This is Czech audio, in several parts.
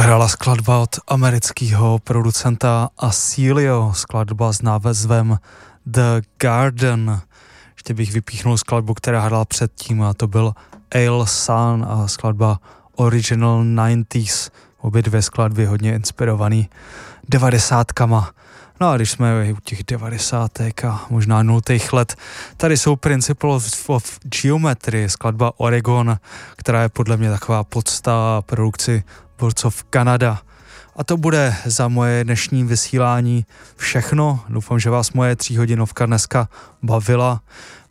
hrála skladba od amerického producenta Asilio, skladba s názvem The Garden. Ještě bych vypíchnul skladbu, která hrála předtím a to byl Ale Sun a skladba Original 90s. Obě dvě skladby hodně inspirovaný devadesátkama. No a když jsme u těch devadesátek a možná nultých let, tady jsou Principle of Geometry, skladba Oregon, která je podle mě taková podsta produkci borcov Kanada. A to bude za moje dnešní vysílání všechno. Doufám, že vás moje tříhodinovka dneska bavila.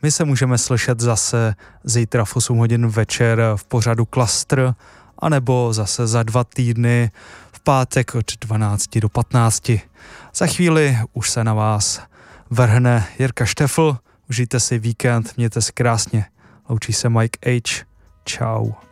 My se můžeme slyšet zase zítra v 8 hodin večer v pořadu Klastr, anebo zase za dva týdny v pátek od 12 do 15. Za chvíli už se na vás vrhne Jirka Štefl. Užijte si víkend, mějte se krásně. Loučí se Mike H. Ciao.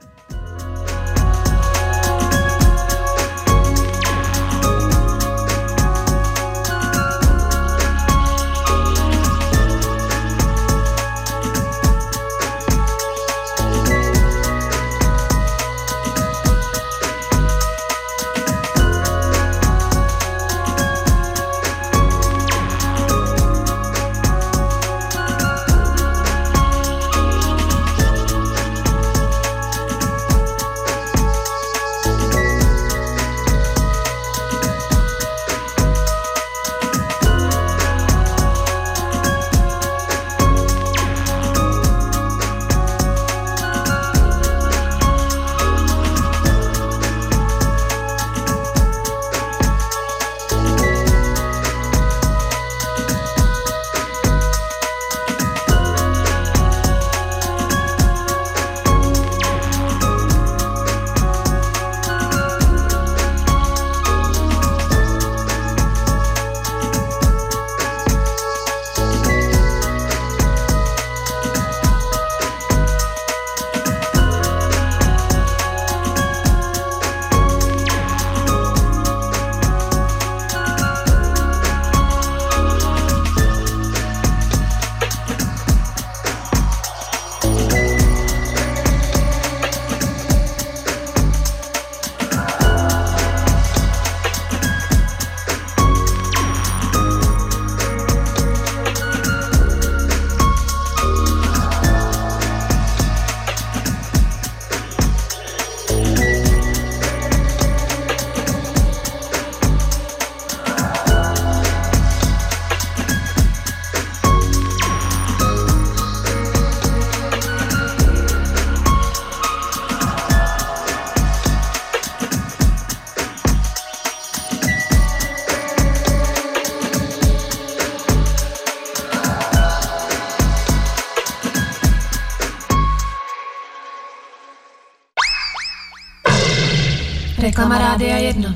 Rádia 1.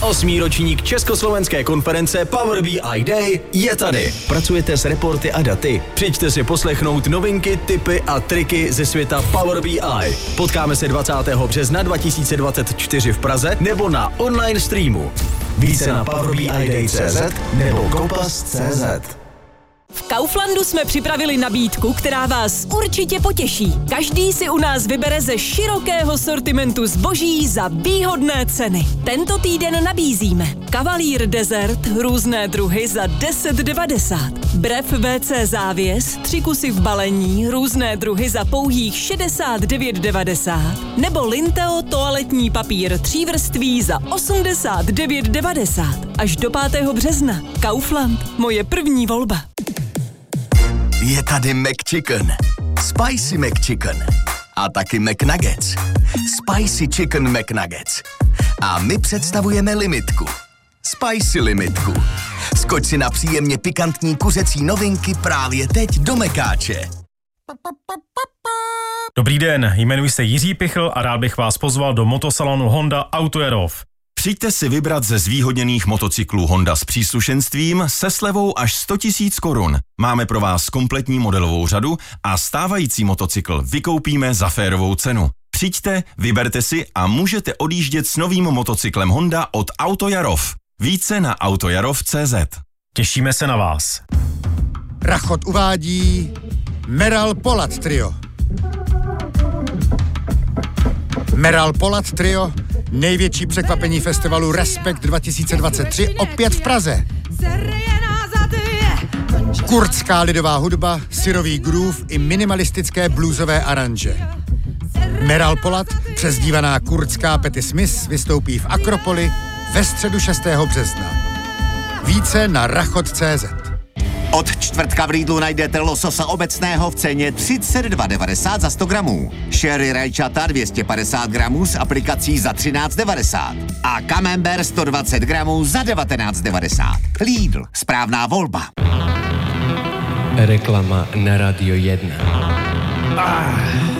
Osmý ročník Československé konference Power BI Day je tady. Pracujete s reporty a daty? Přijďte si poslechnout novinky, tipy a triky ze světa Power BI. Potkáme se 20. března 2024 v Praze nebo na online streamu. Více na powerbiday.cz nebo kompas.cz. Kauflandu jsme připravili nabídku, která vás určitě potěší. Každý si u nás vybere ze širokého sortimentu zboží za výhodné ceny. Tento týden nabízíme Cavalier Desert různé druhy za 10,90. Brev WC závěs, tři kusy v balení, různé druhy za pouhých 69,90. Nebo Linteo toaletní papír tří vrství za 89,90. Až do 5. března. Kaufland, moje první volba. Je tady McChicken. Spicy McChicken. A taky McNuggets. Spicy Chicken McNuggets. A my představujeme limitku. Spicy limitku. Skoč si na příjemně pikantní kuřecí novinky právě teď do Mekáče. Dobrý den, jmenuji se Jiří Pichl a rád bych vás pozval do motosalonu Honda Autoerov. Přijďte si vybrat ze zvýhodněných motocyklů Honda s příslušenstvím se slevou až 100 000 korun. Máme pro vás kompletní modelovou řadu a stávající motocykl vykoupíme za férovou cenu. Přijďte, vyberte si a můžete odjíždět s novým motocyklem Honda od Autojarov. Více na autojarov.cz Těšíme se na vás. Rachot uvádí Meral Polat Trio. Meral Polat Trio Největší překvapení festivalu Respekt 2023 opět v Praze. Kurdská lidová hudba, syrový groove i minimalistické bluesové aranže. Meral Polat, přezdívaná kurdská Petty Smith, vystoupí v Akropoli ve středu 6. března. Více na rachot.cz. Od čtvrtka v Lidlu najdete lososa obecného v ceně 32,90 za 100 gramů. Sherry rajčata 250 gramů s aplikací za 13,90. A camembert 120 gramů za 19,90. Lidl, správná volba. Reklama na Radio 1. Ah.